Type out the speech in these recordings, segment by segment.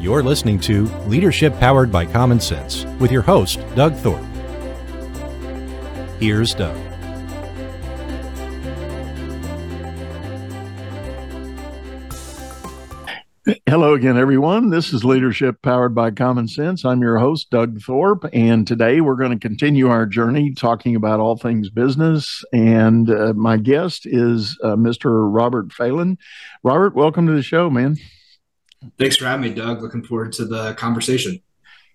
You're listening to Leadership Powered by Common Sense with your host, Doug Thorpe. Here's Doug. Hello again, everyone. This is Leadership Powered by Common Sense. I'm your host, Doug Thorpe, and today we're going to continue our journey talking about all things business. And uh, my guest is uh, Mr. Robert Phelan. Robert, welcome to the show, man. Thanks for having me, Doug. Looking forward to the conversation.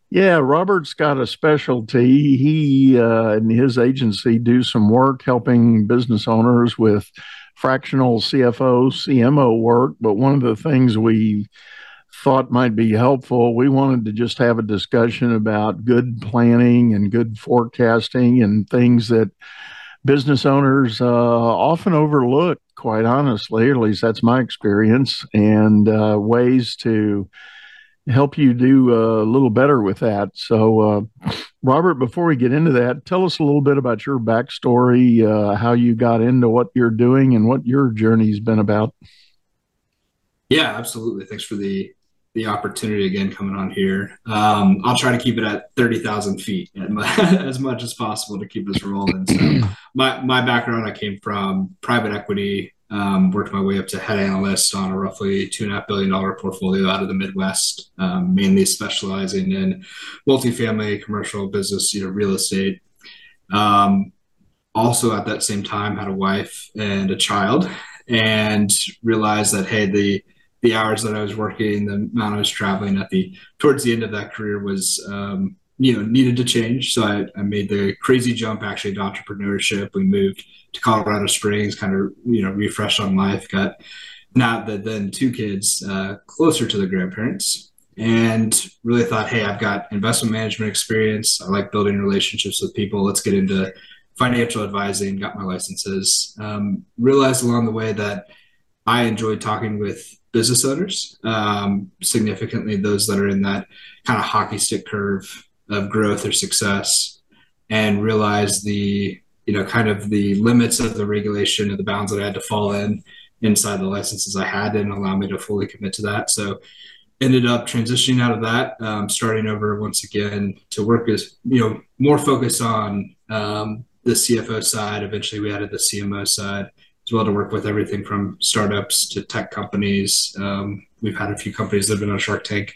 Yeah, Robert's got a specialty. He uh, and his agency do some work helping business owners with fractional CFO, CMO work. But one of the things we thought might be helpful, we wanted to just have a discussion about good planning and good forecasting and things that business owners uh, often overlook, quite honestly, at least that's my experience, and uh, ways to help you do a little better with that. So, uh, Robert, before we get into that, tell us a little bit about your backstory, uh, how you got into what you're doing, and what your journey's been about. Yeah, absolutely. Thanks for the the opportunity again coming on here. Um, I'll try to keep it at thirty thousand feet as much as possible to keep us rolling. So, my my background, I came from private equity um, worked my way up to head analyst on a roughly two and a half billion dollar portfolio out of the Midwest, um, mainly specializing in multifamily, commercial business, you know, real estate. Um, also, at that same time, had a wife and a child, and realized that hey, the the hours that I was working, the amount I was traveling at the towards the end of that career was um, you know needed to change. So I, I made the crazy jump actually to entrepreneurship. We moved to Colorado Springs, kind of you know refreshed on life. Got not that then two kids uh, closer to the grandparents, and really thought, hey, I've got investment management experience. I like building relationships with people. Let's get into financial advising. Got my licenses. Um, realized along the way that I enjoyed talking with business owners, um, significantly those that are in that kind of hockey stick curve of growth or success, and realized the you know, kind of the limits of the regulation and the bounds that I had to fall in inside the licenses I had didn't allow me to fully commit to that. So ended up transitioning out of that, um, starting over once again to work as, you know, more focused on um, the CFO side. Eventually we added the CMO side well to work with everything from startups to tech companies. Um, we've had a few companies that have been on Shark Tank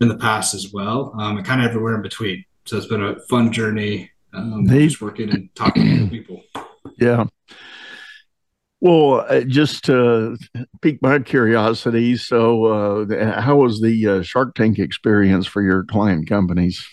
in the past as well, um, and kind of everywhere in between. So it's been a fun journey um, just working and talking to people. Yeah. Well, uh, just to pique my curiosity, so uh, how was the uh, Shark Tank experience for your client companies?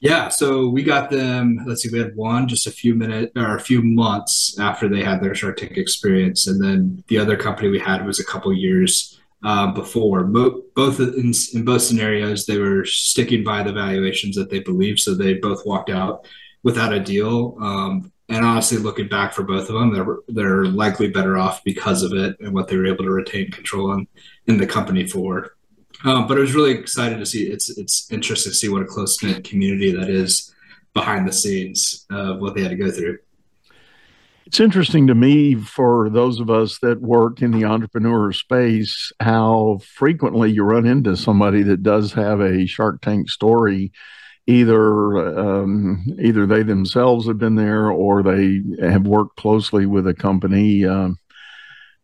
Yeah, so we got them. Let's see, we had one just a few minutes or a few months after they had their Shark Tank experience, and then the other company we had was a couple years uh, before. Bo- both in, in both scenarios, they were sticking by the valuations that they believed, so they both walked out without a deal. Um, and honestly, looking back for both of them, they're they're likely better off because of it and what they were able to retain control in, in the company for. Um, but it was really excited to see. It's it's interesting to see what a close knit community that is behind the scenes of what they had to go through. It's interesting to me for those of us that work in the entrepreneur space how frequently you run into somebody that does have a Shark Tank story. Either um, either they themselves have been there or they have worked closely with a company. Um,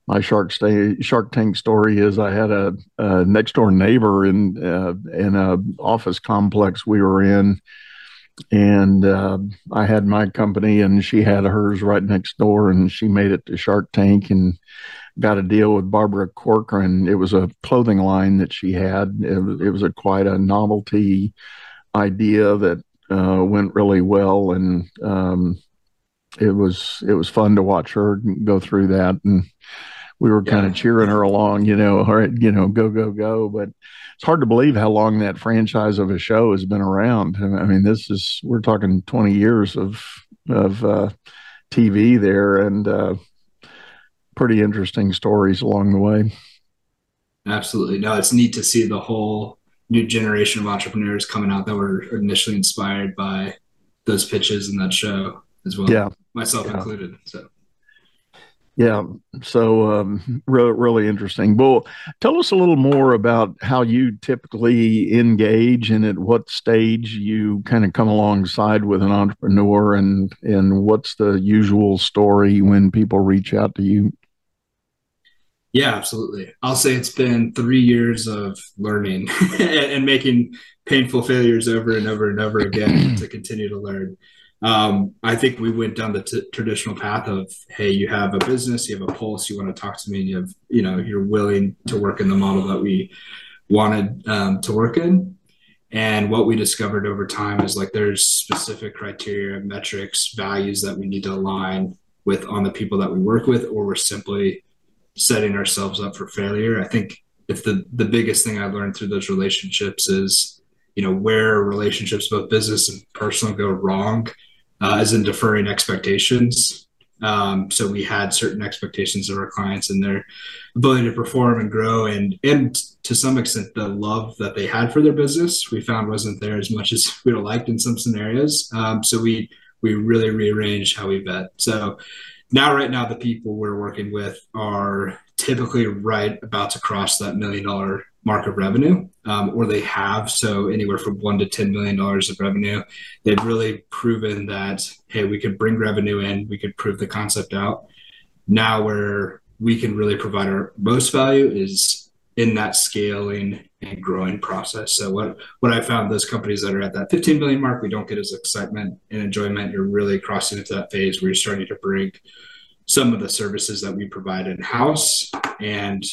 my Shark Shark Tank story is I had a, a next door neighbor in uh, in a office complex we were in and uh, I had my company, and she had hers right next door, and she made it to Shark Tank and got a deal with Barbara Corcoran. It was a clothing line that she had. It was, it was a quite a novelty idea that uh, went really well, and um, it was it was fun to watch her go through that and we were kind of cheering her along, you know, all right, you know, go, go, go. But it's hard to believe how long that franchise of a show has been around. I mean, this is, we're talking 20 years of, of uh, TV there and uh, pretty interesting stories along the way. Absolutely. No, it's neat to see the whole new generation of entrepreneurs coming out that were initially inspired by those pitches in that show as well. Yeah. Myself yeah. included. So Yeah, so um, really, really interesting. Well, tell us a little more about how you typically engage and at what stage you kind of come alongside with an entrepreneur, and and what's the usual story when people reach out to you. Yeah, absolutely. I'll say it's been three years of learning and making painful failures over and over and over again to continue to learn. Um, I think we went down the t- traditional path of, hey, you have a business, you have a pulse, you want to talk to me, and you have, you know, you're willing to work in the model that we wanted um, to work in. And what we discovered over time is like there's specific criteria, metrics, values that we need to align with on the people that we work with, or we're simply setting ourselves up for failure. I think if the the biggest thing I learned through those relationships is, you know, where relationships, both business and personal, go wrong uh, as in deferring expectations. Um, so we had certain expectations of our clients and their ability to perform and grow, and and to some extent the love that they had for their business we found wasn't there as much as we would have liked in some scenarios. Um, so we we really rearranged how we vet. So now, right now, the people we're working with are typically right about to cross that million dollar mark of revenue, um, or they have. So anywhere from one to ten million dollars of revenue, they've really proven that hey, we could bring revenue in, we could prove the concept out. Now, where we can really provide our most value is in that scaling and growing process. So what what I found those companies that are at that 15 million mark, we don't get as excitement and enjoyment. You're really crossing into that phase where you're starting to bring some of the services that we provide in house and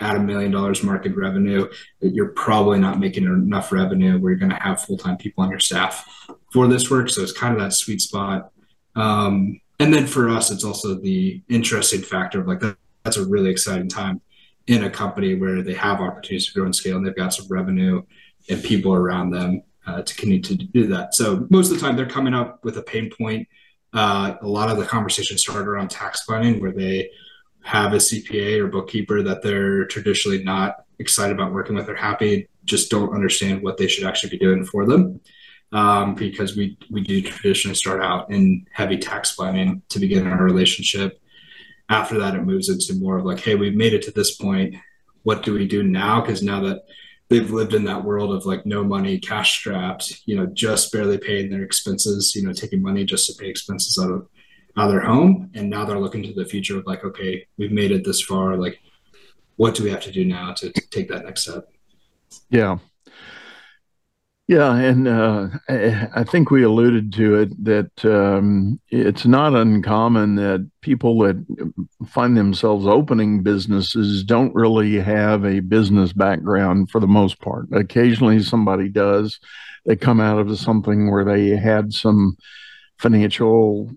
at a million dollars market revenue, you're probably not making enough revenue where you're going to have full time people on your staff for this work. So it's kind of that sweet spot. Um, and then for us, it's also the interesting factor of like that, that's a really exciting time in a company where they have opportunities to grow and scale and they've got some revenue and people around them uh, to continue to do that. So most of the time they're coming up with a pain point. Uh, a lot of the conversations start around tax planning where they have a CPA or bookkeeper that they're traditionally not excited about working with or happy, just don't understand what they should actually be doing for them. Um, because we we do traditionally start out in heavy tax planning to begin our relationship. After that, it moves into more of like, hey, we've made it to this point. What do we do now? Because now that they've lived in that world of like no money, cash strapped, you know, just barely paying their expenses, you know, taking money just to pay expenses out of of their home and now they're looking to the future of like okay we've made it this far like what do we have to do now to, to take that next step? Yeah. Yeah and uh, I, think we alluded to it that um, it's not uncommon that people that find themselves opening businesses don't really have a business background for the most part. Occasionally somebody does. They come out of something where they had some financial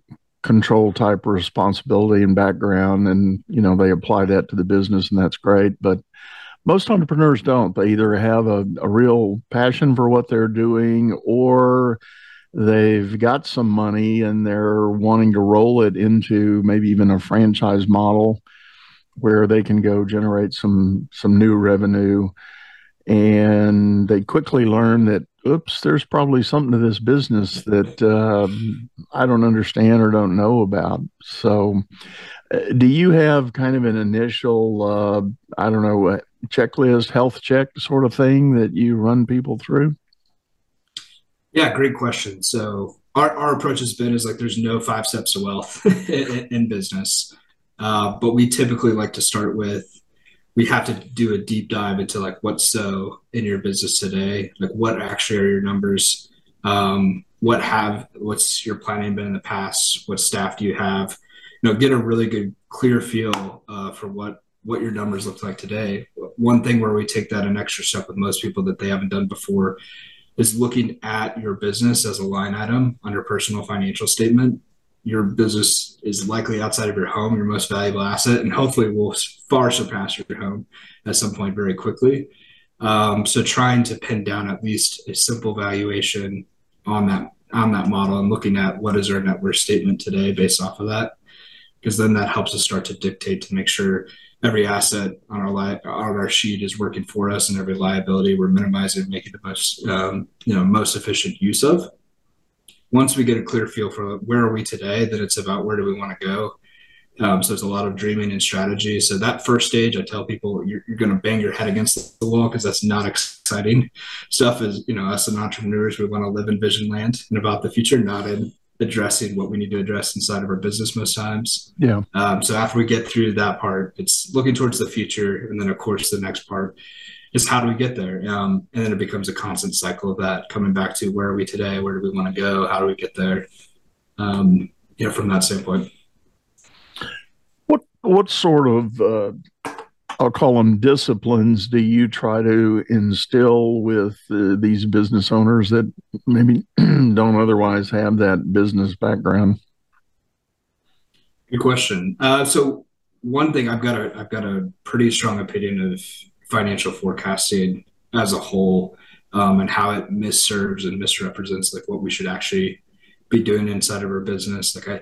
control type responsibility and background and you know they apply that to the business and that's great. But most entrepreneurs don't. They either have a, a real passion for what they're doing or they've got some money and they're wanting to roll it into maybe even a franchise model where they can go generate some some new revenue. And they quickly learn that oops, there's probably something to this business that uh, I don't understand or don't know about. So, uh, do you have kind of an initial, uh, I don't know, checklist, health check sort of thing that you run people through? Yeah, great question. So, our, our approach has been is like there's no five steps to wealth in, in, business, uh, but we typically like to start with we have to do a deep dive into like what's so in your business today? Like what actually are your numbers? Um, what have what's your planning been in the past? What staff do you have? You know get a really good clear feel uh, for what what your numbers look like today. One thing where we take that an extra step with most people that they haven't done before is looking at your business as a line item on your personal financial statement your business is likely outside of your home your most valuable asset and hopefully will far surpass your home at some point very quickly. Um, so trying to pin down at least a simple valuation on that on that model and looking at what is our net worth statement today based off of that because then that helps us start to dictate to make sure every asset on our li- on our sheet is working for us and every liability we're minimizing making the most um, you know most efficient use of once we get a clear feel for where are we today, then it's about where do we want to go. Um, so it's a lot of dreaming and strategy. So that first stage, I tell people you're, you're going to bang your head against the wall because that's not exciting stuff. Is you know us as entrepreneurs, we want to live in vision land and about the future, not in addressing what we need to address inside of our business most times. Yeah. Um, so after we get through that part, it's looking towards the future, and then of course the next part is how do we get there? Um, and then it becomes a constant cycle of that, coming back to where are we today? Where do we want to go? How do we get there? Um, you know, from that standpoint. What what sort of uh, I'll call them disciplines do you try to instill with uh, these business owners that maybe don't otherwise have that business background? Good question. Uh, so one thing I've got a I've got a pretty strong opinion of financial forecasting as a whole um, and how it misserves and misrepresents like what we should actually be doing inside of our business. Like I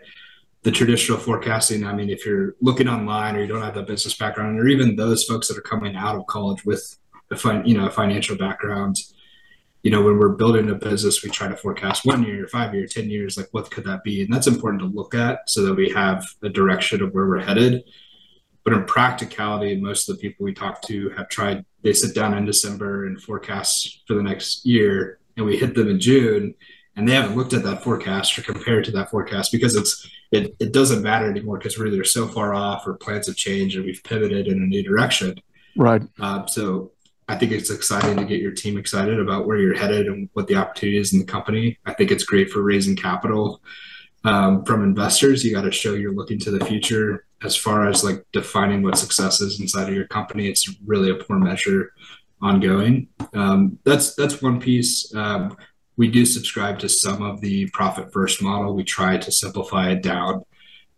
the traditional forecasting. I mean, if you're looking online or you don't have the business background, or even those folks that are coming out of college with a fin- you know financial background, you know, when we're building a business, we try to forecast one year, five year, ten years, like what could that be, and that's important to look at so that we have a direction of where we're headed. But in practicality, most of the people we talk to have tried. They sit down in December and forecast for the next year, and we hit them in June, and they haven't looked at that forecast or compared to that forecast because it's it, it doesn't matter anymore because we're either so far off or plans have changed and we've pivoted in a new direction. Right. Uh, so I think it's exciting to get your team excited about where you're headed and what the opportunity is in the company. I think it's great for raising capital um, from investors. You got to show you're looking to the future. As far as like defining what success is inside of your company, it's really a poor measure ongoing. Um, that's that's one piece. Um, we do subscribe to some of the profit first model. We try to simplify it down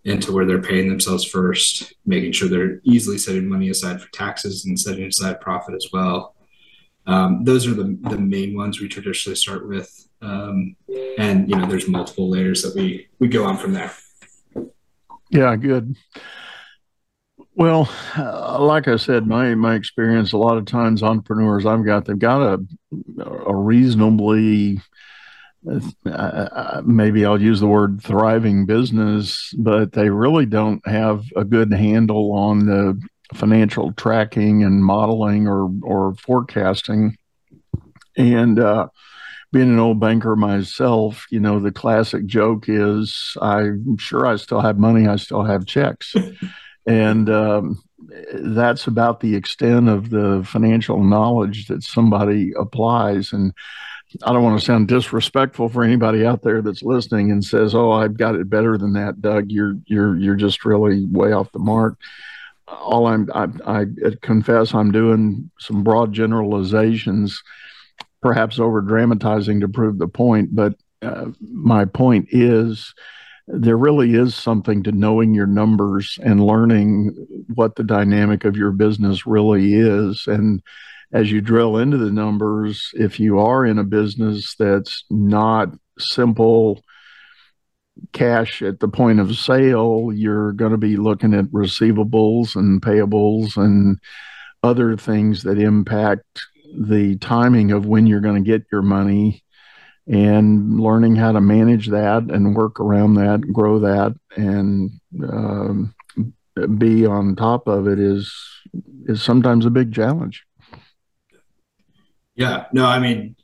into where they're paying themselves first, making sure they're easily setting money aside for taxes and setting aside profit as well. Um, those are the, the main ones we traditionally start with. Um, and, you know, there's multiple layers that we, we go on from there. Yeah, good. Well, uh, like I said, my my experience, a lot of times entrepreneurs I've got, they've got a a reasonably uh, maybe I'll use the word thriving business, but they really don't have a good handle on the financial tracking and modeling or or forecasting. And uh, being an old banker myself, you know, the classic joke is, I'm sure I still have money, I still have checks. and um, that's about the extent of the financial knowledge that somebody applies and I don't want to sound disrespectful for anybody out there that's listening and says, "Oh, I've got it better than that, Doug. You're you're you're just really way off the mark." All I'm I, I confess I'm doing some broad generalizations, perhaps over dramatizing to prove the point. But uh, my point is, there really is something to knowing your numbers and learning what the dynamic of your business really is. And as you drill into the numbers, if you are in a business that's not simple cash at the point of sale, you're going to be looking at receivables and payables and other things that impact the timing of when you're going to get your money and learning how to manage that and work around that, grow that, and um, be on top of it is is sometimes a big challenge. Yeah, no, I mean,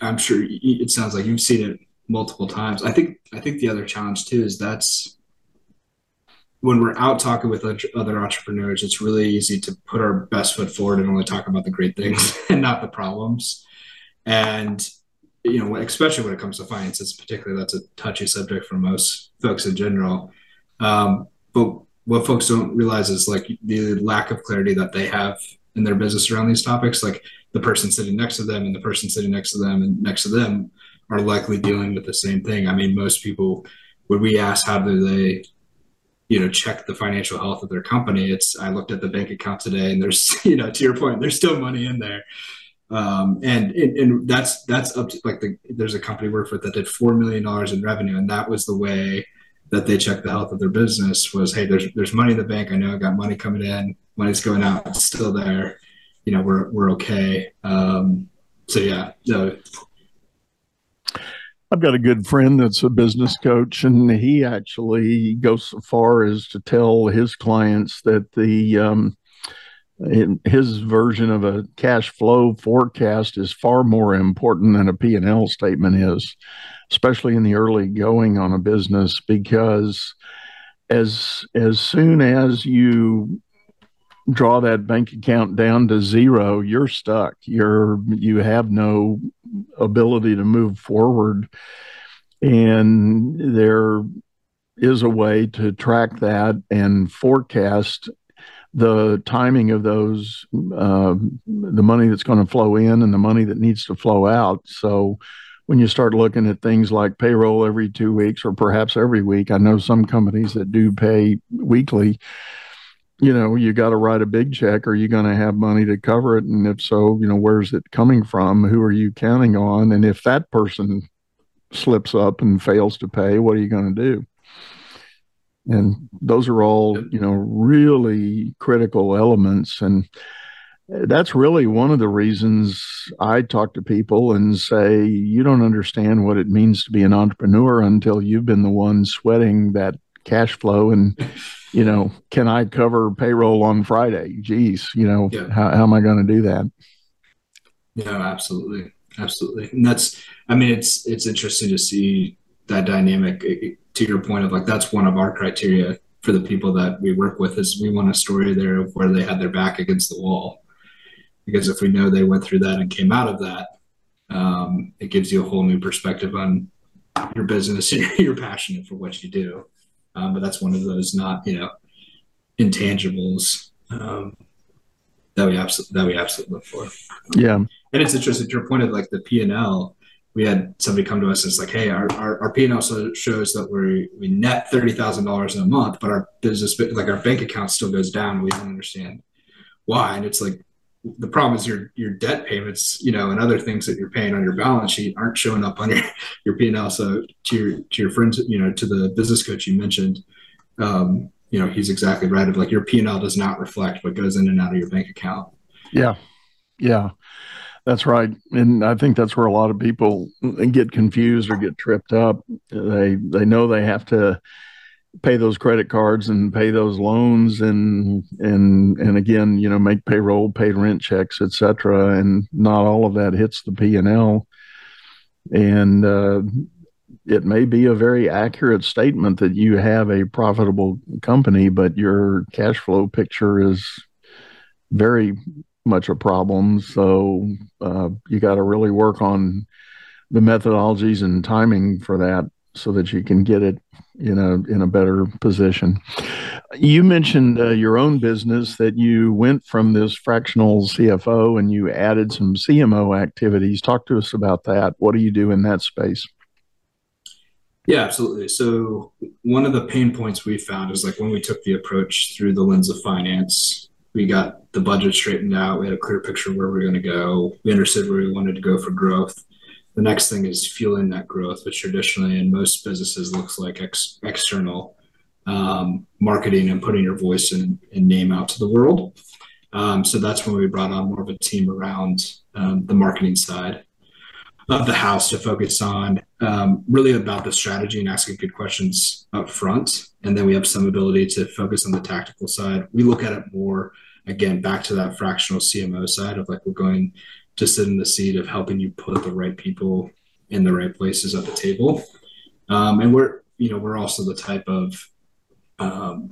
I'm sure it sounds like you've seen it multiple times. I think I think the other challenge too is that's when we're out talking with other entrepreneurs, it's really easy to put our best foot forward and only talk about the great things and not the problems. And you know, especially when it comes to finances, particularly that's a touchy subject for most folks in general. Um, but what folks don't realize is like the lack of clarity that they have in their business around these topics. Like the person sitting next to them and the person sitting next to them and next to them are likely dealing with the same thing. I mean, most people, when we ask how do they, you know, check the financial health of their company, it's I looked at the bank account today and there's, you know, to your point, there's still money in there. Um, and, and, and that's that's up to like the there's a company work with that did four million dollars in revenue, and that was the way that they checked the health of their business was hey there's there's money in the bank. I know I got money coming in money's going out it's still there. You know we're we're okay. Um, so yeah no. I've got a good friend that's a business coach, and he actually goes so far as to tell his clients that the um, his version of a cash flow forecast is far more important than a P&L statement is, especially in the early going on a business, because as as soon as you draw that bank account down to zero, you're stuck. You're you have no ability to move forward. And there is a way to track that and forecast the timing of those, uh, the money that's going to flow in and the money that needs to flow out. So when you start looking at things like payroll every two weeks or perhaps every week, I know some companies that do pay weekly you know, you got to write a big check. Are you going to have money to cover it? And if so, you know, where's it coming from? Who are you counting on? And if that person slips up and fails to pay, what are you going to do? And those are all, you know, really critical elements. And that's really one of the reasons I talk to people and say, you don't understand what it means to be an entrepreneur until you've been the one sweating that cash flow and you know can i cover payroll on friday? Geez you know yeah. how, how am i going to do that? Yeah absolutely. Absolutely. And that's i mean it's it's interesting to see that dynamic. To your point of like that's one of our criteria for the people that we work with is we want a story there of where they had their back against the wall. Because if we know they went through that and came out of that um, it gives you a whole new perspective on your business and you're passionate for what you do um, but that's one of those not you know intangibles um, that we absolutely that we absolutely look for. Yeah, and it's interesting to your point of like the P and L. We had somebody come to us and it's like, hey, our our, our P and L shows that we we net thirty thousand dollars in a month, but our business like our bank account still goes down. We don't understand why, and it's like the problem is your your debt payments, you know, and other things that you're paying on your balance sheet aren't showing up on your your P and L. So to your to your friends, you know, to the business coach you mentioned, um, you know, he's exactly right. Of like your P and L does not reflect what goes in and out of your bank account. Yeah, yeah, that's right. And I think that's where a lot of people get confused or get tripped up. They they know they have to pay those credit cards and pay those loans and and and again you know make payroll pay rent checks etc and not all of that hits the p&l and uh, it may be a very accurate statement that you have a profitable company but your cash flow picture is very much a problem. So uh, you got to really work on the methodologies and timing for that so that you can get it in a in a better position. You mentioned uh, your own business that you went from this fractional CFO and you added some CMO activities. Talk to us about that. What do you do in that space? Yeah, absolutely. So one of the pain points we found is like when we took the approach through the lens of finance, we got the budget straightened out. We had a clear picture of where we are going to go. We understood where we wanted to go for growth the next thing is fueling that growth, which traditionally in most businesses looks like ex- external um, marketing and putting your voice and, and name out to the world. Um, so that's when we brought on more of a team around um, the marketing side of the house to focus on um, really about the strategy and asking good questions up front. And then we have some ability to focus on the tactical side. We look at it more, again, back to that fractional CMO side of like we're going to sit in the seat of helping you put the right people in the right places at the table. Um, and we're, you know, we're also the type of, um,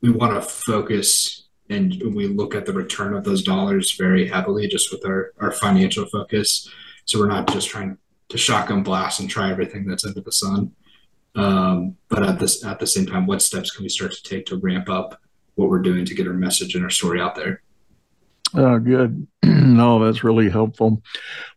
we want to focus and we look at the return of those dollars very heavily just with our, our financial focus. So we're not just trying to shotgun blast and try everything that's under the sun. Um, but at this, at the same time, what steps can we start to take to ramp up what we're doing to get our message and our story out there? Oh, good. no, that's really helpful.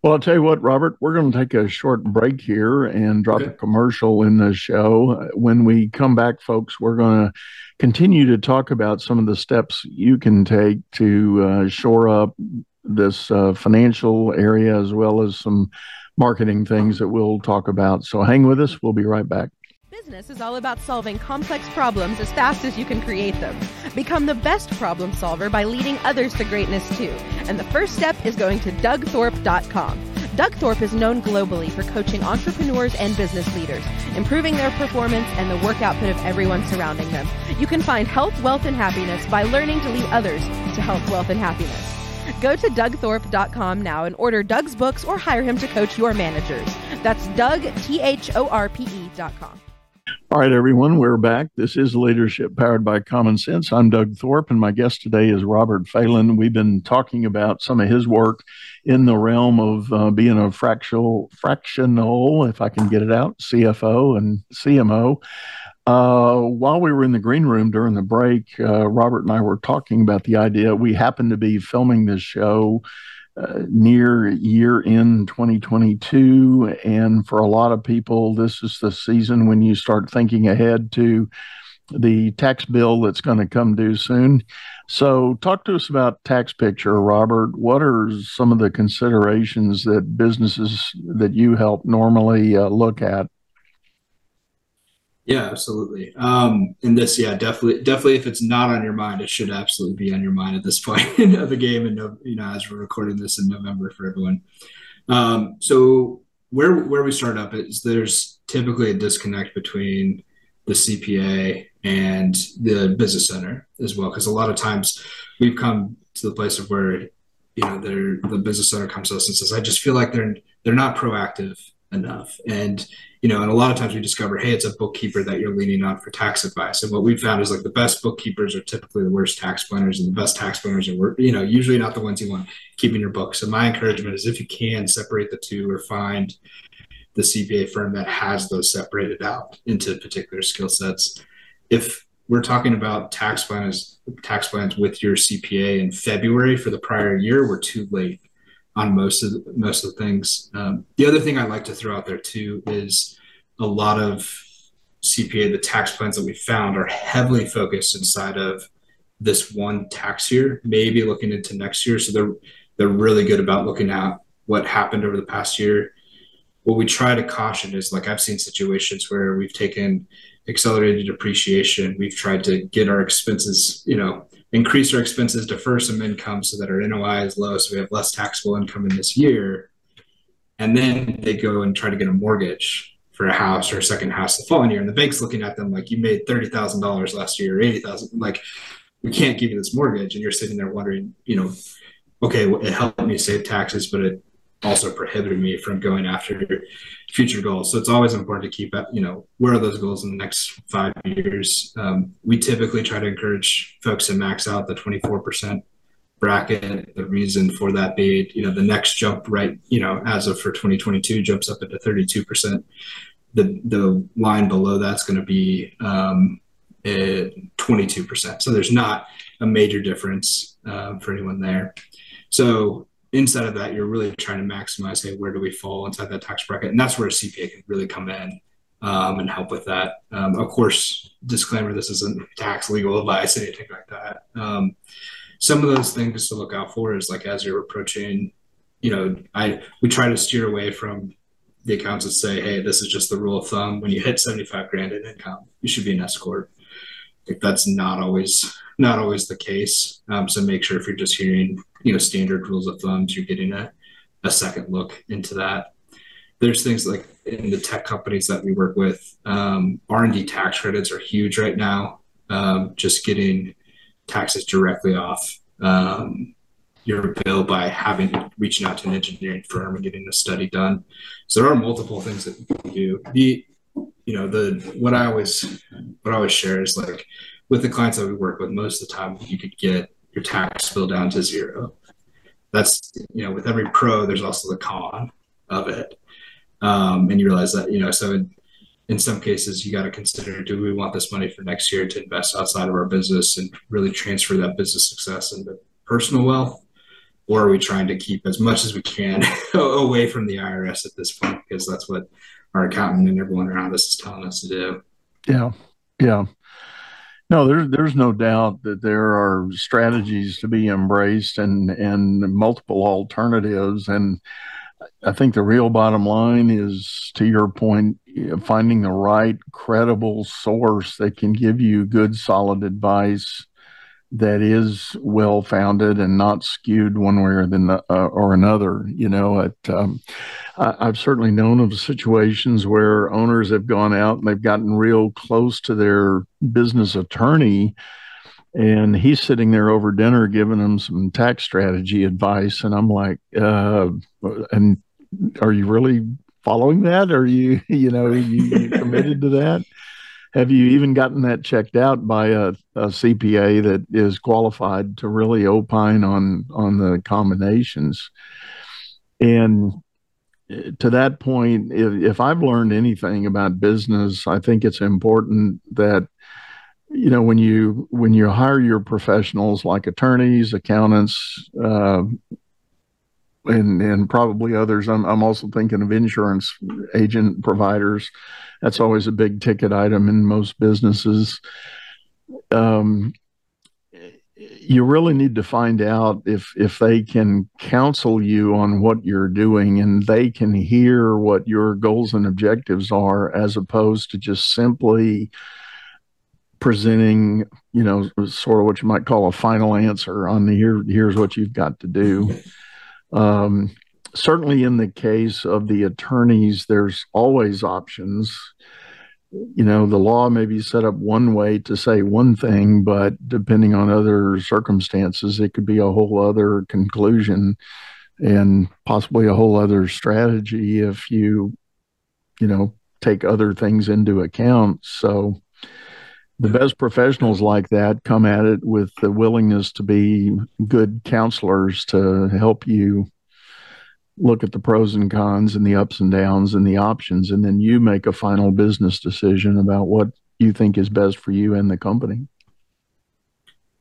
Well, I'll tell you what, Robert, we're going to take a short break here and drop okay. a commercial in the show. When we come back, folks, we're going to continue to talk about some of the steps you can take to uh, shore up this uh, financial area as well as some marketing things that we'll talk about. So hang with us. We'll be right back. Business is all about solving complex problems as fast as you can create them. Become the best problem solver by leading others to greatness too. And the first step is going to dougthorpe.com. Doug Thorpe is known globally for coaching entrepreneurs and business leaders, improving their performance and the work output of everyone surrounding them. You can find health, wealth, and happiness by learning to lead others to health, wealth, and happiness. Go to DougThorpe.com now and order Doug's books or hire him to coach your managers. That's Doug, T H O R P E.com. All right, everyone, we're back. This is Leadership Powered by Common Sense. I'm Doug Thorpe, and my guest today is Robert Phelan. We've been talking about some of his work in the realm of uh, being a fractional, fractional, if I can get it out, CFO and CMO. Uh, while we were in the green room during the break, uh, Robert and I were talking about the idea. We happened to be filming this show uh, near year in 2022. And for a lot of people, this is the season when you start thinking ahead to the tax bill that's going to come due soon. So, talk to us about tax picture, Robert. What are some of the considerations that businesses that you help normally uh, look at? Yeah, absolutely. Um, and this, yeah, definitely, definitely. If it's not on your mind, it should absolutely be on your mind at this point of the game. And you know, as we're recording this in November for everyone. Um, so where where we start up is there's typically a disconnect between the CPA and the business center as well, because a lot of times we've come to the place of where you know the business owner comes to us and says, "I just feel like they're they're not proactive enough," and you know, and a lot of times we discover, hey, it's a bookkeeper that you're leaning on for tax advice. And what we found is like the best bookkeepers are typically the worst tax planners, and the best tax planners are, you know, usually not the ones you want keeping your books. So my encouragement is if you can separate the two or find the CPA firm that has those separated out into particular skill sets. If we're talking about tax plans, tax plans with your CPA in February for the prior year, we're too late on most of the, most of the things. Um, the other thing I like to throw out there too is a lot of CPA, the tax plans that we found are heavily focused inside of this one tax year, maybe looking into next year. So they're they're really good about looking at what happened over the past year. What we try to caution is like I've seen situations where we've taken accelerated depreciation, we've tried to get our expenses, you know, increase our expenses, defer some income so that our NOI is low, so we have less taxable income in this year. And then they go and try to get a mortgage for a house or a second house the following year, and the bank's looking at them like you made thirty thousand dollars last year, or eighty thousand. Like we can't give you this mortgage, and you're sitting there wondering, you know, okay, it helped me save taxes, but it also prohibited me from going after future goals. So it's always important to keep, up, you know, where are those goals in the next five years? Um, we typically try to encourage folks to max out the 24% bracket. The reason for that being, you know, the next jump right, you know, as of for 2022 jumps up into 32%. The, the line below that's going to be um, 22%. So there's not a major difference uh, for anyone there. So inside of that, you're really trying to maximize, hey, where do we fall inside that tax bracket? And that's where a CPA can really come in um, and help with that. Um, of course, disclaimer: this isn't tax legal advice, anything like that. Um, some of those things to look out for is like as you're approaching, you know, I we try to steer away from the accounts that say, hey, this is just the rule of thumb. When you hit 75 grand in income, you should be an S corp. Like that's not always not always the case. Um, so make sure if you're just hearing you know standard rules of thumbs, you're getting a, a second look into that. There's things like in the tech companies that we work with, um, R&D tax credits are huge right now. Um, just getting taxes directly off um, your bill by having reaching out to an engineering firm and getting a study done. So there are multiple things that you can do. The you know the what I always what I always share is like with the clients that we work with, most of the time you could get your tax bill down to zero. That's you know with every pro, there's also the con of it, um, and you realize that you know so. In, in some cases, you got to consider: Do we want this money for next year to invest outside of our business and really transfer that business success into personal wealth, or are we trying to keep as much as we can away from the IRS at this point because that's what our accountant and everyone around us is telling us to do. Yeah, yeah. No, there's there's no doubt that there are strategies to be embraced and and multiple alternatives. And I think the real bottom line is, to your point, eh, finding the right credible source that can give you good, solid advice that is well founded and not skewed one way or the uh, or another. You know, um, I, have certainly known of situations where owners have gone out and they've gotten real close to their business attorney, and he's sitting there over dinner giving them some tax strategy advice, and I'm like, uh, and are you really following that? Are you, you know, you, you committed to that? Have you even gotten that checked out by a, a, CPA that is qualified to really opine on on the combinations? And eh, to that point, if, if I've learned anything about business, I think it's important that you know when you when you hire your professionals like attorneys, accountants, uh, and and probably others. I'm I'm also thinking of insurance agent providers. That's always a big ticket item in most businesses. Um, you really need to find out if if they can counsel you on what you're doing and they can hear what your goals and objectives are as opposed to just simply presenting you know sort of what you might call a final answer on the here here's what you've got to do um, certainly, in the case of the attorneys, there's always options. You know, the law may be set up one way to say one thing, but depending on other circumstances, it could be a whole other conclusion and possibly a whole other strategy if you, you know, take other things into account. So, the best professionals like that come at it with the willingness to be good counselors to help you look at the pros and cons and the ups and downs and the options. And then you make a final business decision about what you think is best for you and the company.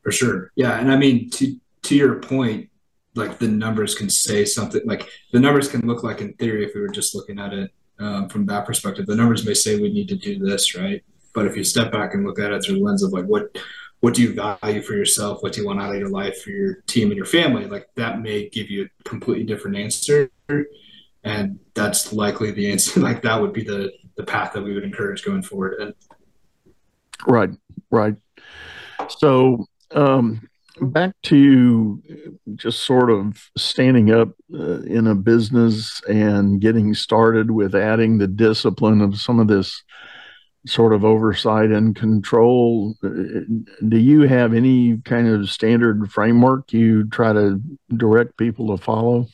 For sure. Yeah. And i mean to to your point like the numbers can say something like the numbers can look like in theory if we were just looking at it um, from that perspective. The numbers may say we need to do this right but if you step back and look at it through the lens of like what what do you value for yourself? What do you want out of your life for your team and your family? Like that may give you a completely different answer. And that's likely the answer. Like that would be the the path that we would encourage going forward. And right, right. So um, back to just sort of standing up uh, in a business and getting started with adding the discipline of some of this sort of oversight and control. Do you have any kind of standard framework you try to direct people to follow?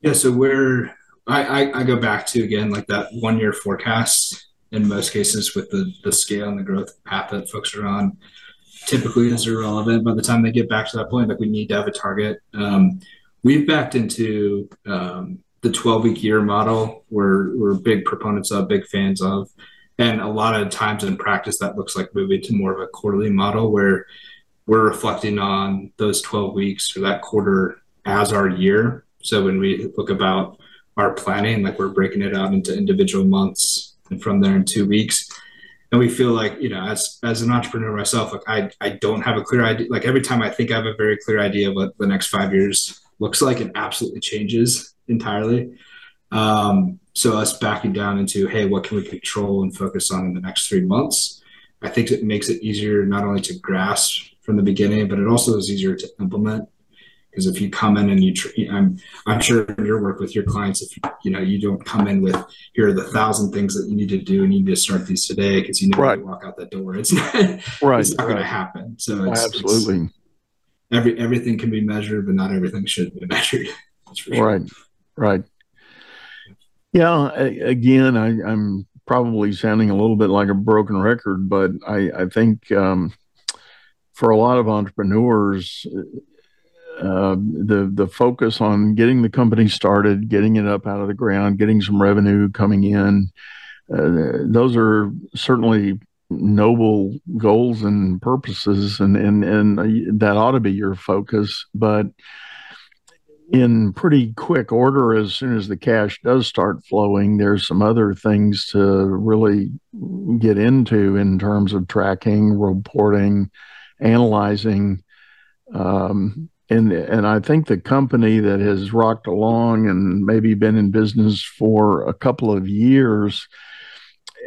Yeah, so where I, I, I go back to again like that one year forecast in most cases with the the scale and the growth path that folks are on typically is irrelevant by the time they get back to that point like we need to have a target um, we've backed into um, the 12 week year model we're, we're big proponents of big fans of. And a lot of times in practice that looks like moving to more of a quarterly model where we're reflecting on those 12 weeks or that quarter as our year. So when we look about our planning like we're breaking it out into individual months and from there in two weeks. And we feel like you know as as an entrepreneur myself like i i don't have a clear idea like every time i think i have a very clear idea of what the next five years looks like it absolutely changes entirely. Um, so us backing down into, hey, what can we control and focus on in the next three months? I think it makes it easier not only to grasp from the beginning, but it also is easier to implement. Because if you come in and you, tr- I'm, I'm sure your work with your clients, if you, you know, you don't come in with here are the thousand things that you need to do and you need to start these today because you know right. you walk out that door, it's not, right. it's not right. going to happen. So it's, absolutely, it's, every everything can be measured, but not everything should be measured. Sure. Right, right. Yeah, again, I, am probably sounding a little bit like a broken record, but I, I think um, for a lot of entrepreneurs, uh, the the focus on getting the company started, getting it up out of the ground, getting some revenue coming in, uh, those are certainly noble goals and purposes, and and and that ought to be your focus, but in pretty quick order as soon as the cash does start flowing there's some other things to really get into in terms of tracking reporting analyzing um, and and I think the company that has rocked along and maybe been in business for a couple of years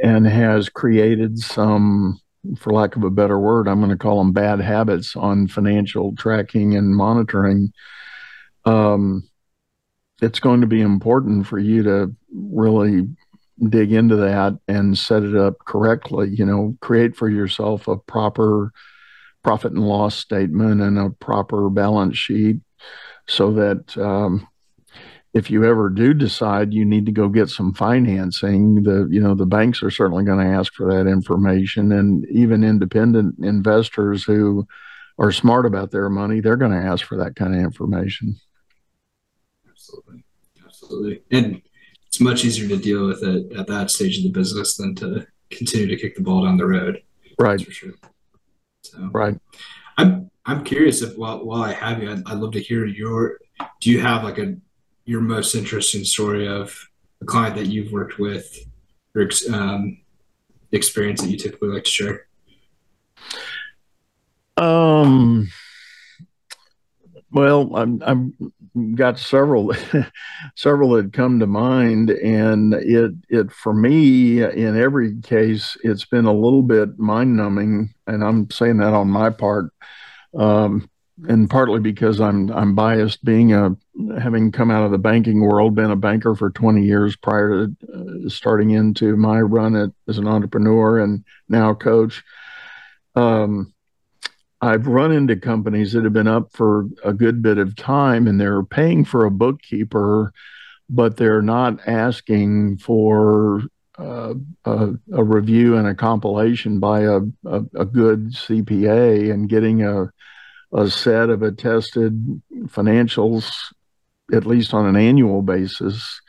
and has created some for lack of a better word, I'm going to call them bad habits on financial tracking and monitoring. Um, it's going to be important for you to really dig into that and set it up correctly. You know, create for yourself a proper profit and loss statement and a proper balance sheet so that um, if you ever do decide you need to go get some financing, the you know the banks are certainly going to ask for that information, and even independent investors who are smart about their money, they're going to ask for that kind of information. Absolutely, absolutely, and it's much easier to deal with it at that stage of the business than to continue to kick the ball down the road. Right. for sure. So, right. I'm I'm curious if while while I have you, I'd, I'd love to hear your. Do you have like a your most interesting story of a client that you've worked with or um, experience that you typically like to share? Um. Well, I'm I'm got several several that come to mind, and it it for me in every case it's been a little bit mind numbing, and I'm saying that on my part. Um, and partly because I'm I'm biased, being a having come out of the banking world, been a banker for 20 years prior to uh, starting into my run at, as an entrepreneur and now coach. Um, I've run into companies that have been up for a good bit of time and they're paying for a bookkeeper, but they're not asking for uh, a, a, review and a compilation by a, a, a good CPA and getting a a set of attested financials, at least on an annual basis,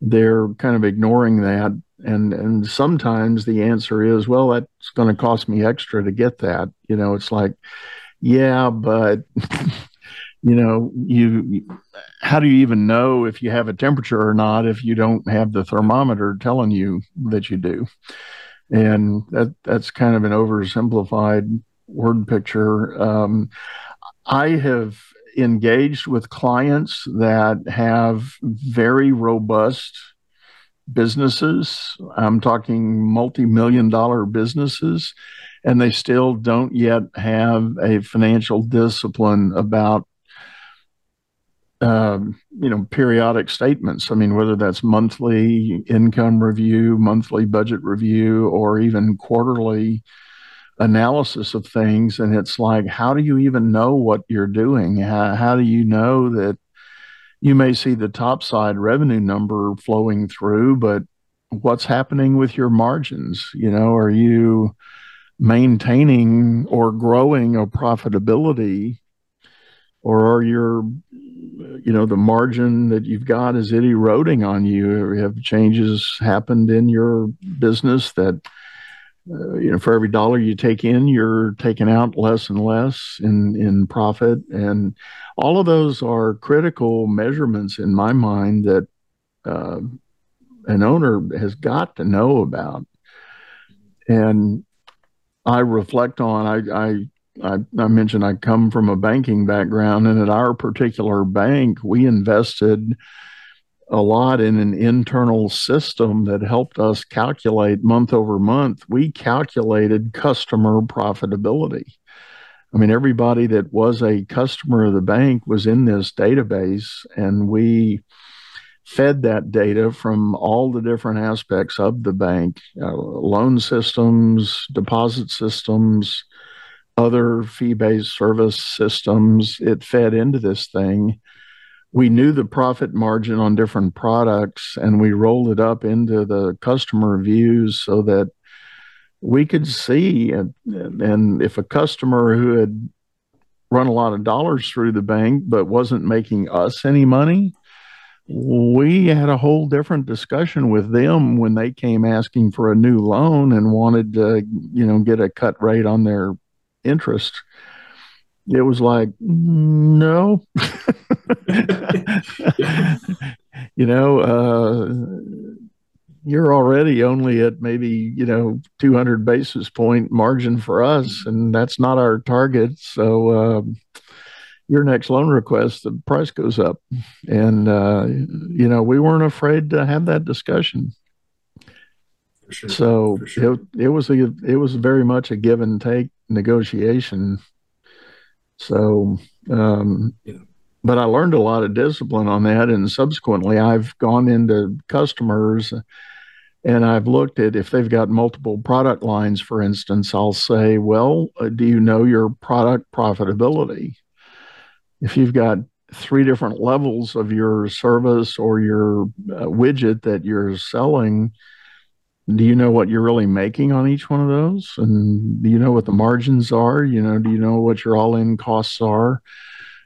they're kind of ignoring that. And and sometimes the answer is, well, that's going to cost me extra to get that. You know, it's like, yeah, but you know, you how do you even know if you have a temperature or not if you don't have the thermometer telling you that you do? And that that's kind of an oversimplified word picture. Um, I have engaged with clients that have very robust businesses. I'm talking multi million dollar businesses, and they still don't yet have a financial discipline about. Um, you know, periodic statements. I mean, whether that's monthly income review, monthly budget review, or even quarterly analysis of things and it's like how do you even know what you're doing how, how do you know that you may see the top side revenue number flowing through but what's happening with your margins? You know are you maintaining or growing a profitability? Or are your you know the margin that you've got is it eroding on you? Have changes happened in your business that uh, you know, for every dollar you take in, you're taking out less and less in in profit, and all of those are critical measurements in my mind that uh, an owner has got to know about. And I reflect on. I, I I, I, mentioned I come from a banking background, and at our particular bank, we invested a lot in an internal system that helped us calculate month over month. We calculated customer profitability. I mean, everybody that was a customer of the bank was in this database, and we fed that data from all the different aspects of the bank uh, loan systems, deposit systems, other fee based service systems. It fed into this thing we knew the profit margin on different products and we rolled it up into the customer views so that we could see and, and if a customer who had run a lot of dollars through the bank but wasn't making us any money we had a whole different discussion with them when they came asking for a new loan and wanted to you know get a cut rate on their interest. It was like mm, no you know uh, you're already only at maybe you know 200 basis point margin for us and that's not our target so uh, your next loan request the price goes up and uh, you know we weren't afraid to have that discussion Sure. So sure. it, it was a it was very much a give and take negotiation. So, um, Yeah. But I learned a lot of discipline on that, and subsequently, I've gone into customers and I've looked at if they've got multiple product lines, for instance, I'll say, Well, uh, do you know your product profitability? If you've got three different levels of your service or your uh, widget that you're selling, do you know what you're really making on each one of those? And do you know what the margins are? You know, do you know what your all in costs are?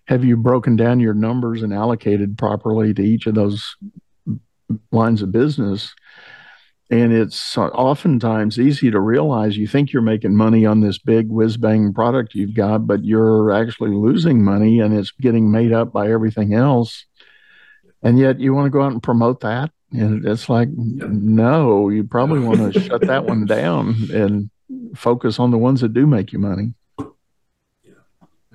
Have you broken down your numbers and allocated properly to each of those lines of business? And it's oftentimes easy to realize you think you're making money on this big whiz bang product you've got, but you're actually losing money and it's getting made up by everything else. And yet you want to go out and promote that. And it's like, no, you probably want to shut that one down and focus on the ones that do make you money.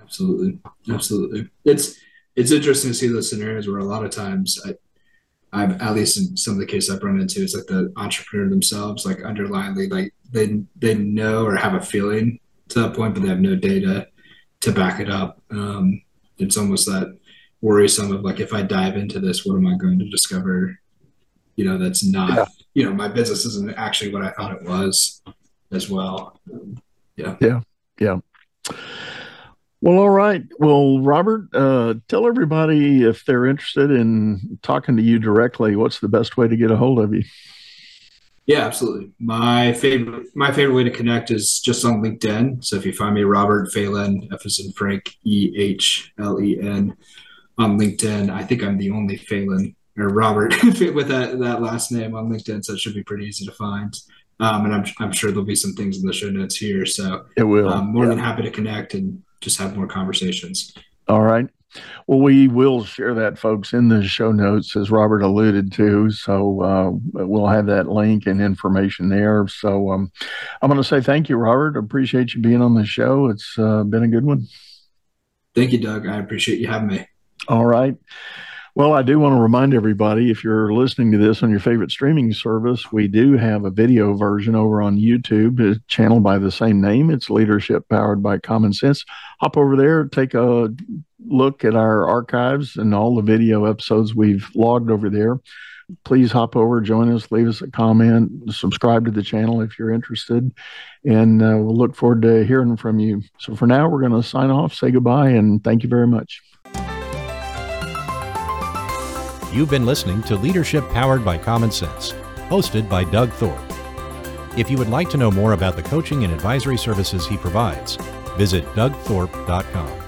Absolutely. Absolutely. It's, it's interesting to see those scenarios where a lot of times I, I've at least in some of the cases I've run into, it's like the entrepreneur themselves, like underlyingly, like they they know or have a feeling to that point, but they have no data to back it up. Um, it's almost that worrisome of like, if I dive into this, what am I going to discover? You know, that's not, yeah. you know, my business isn't actually what I thought it was as well. Um, yeah. Yeah. Yeah. Well, all right. Well, Robert, uh, tell everybody if they're interested in talking to you directly, what's the best way to get a hold of you? Yeah, absolutely. My favorite, my favorite way to connect is just on LinkedIn. So if you find me, Robert Fehlen, F in Frank, E H L E N, on LinkedIn, I think I'm the only Fehlen or Robert with that that last name on LinkedIn, so it should be pretty easy to find. Um, and I'm I'm sure there'll be some things in the show notes here. So it will. I'm more yeah. than happy to connect and just have more conversations. All right. Well, we will share that, folks, in the show notes, as Robert alluded to. So uh, we'll have that link and information there. So um, I'm going to say thank you, Robert. Appreciate you being on the show. It's uh, been a good one. Thank you, Doug. I appreciate you having me. All right. Well, I do want to remind everybody if you're listening to this on your favorite streaming service, we do have a video version over on YouTube, a channel by the same name. It's Leadership Powered by Common Sense. Hop over there, take a look at our archives and all the video episodes we've logged over there. Please hop over, join us, leave us a comment, subscribe to the channel if you're interested, and uh, we'll look forward to hearing from you. So for now, we're going to sign off, say goodbye, and thank you very much. You've been listening to Leadership Powered by Common Sense, hosted by Doug Thorpe. If you would like to know more about the coaching and advisory services he provides, visit dougthorpe.com.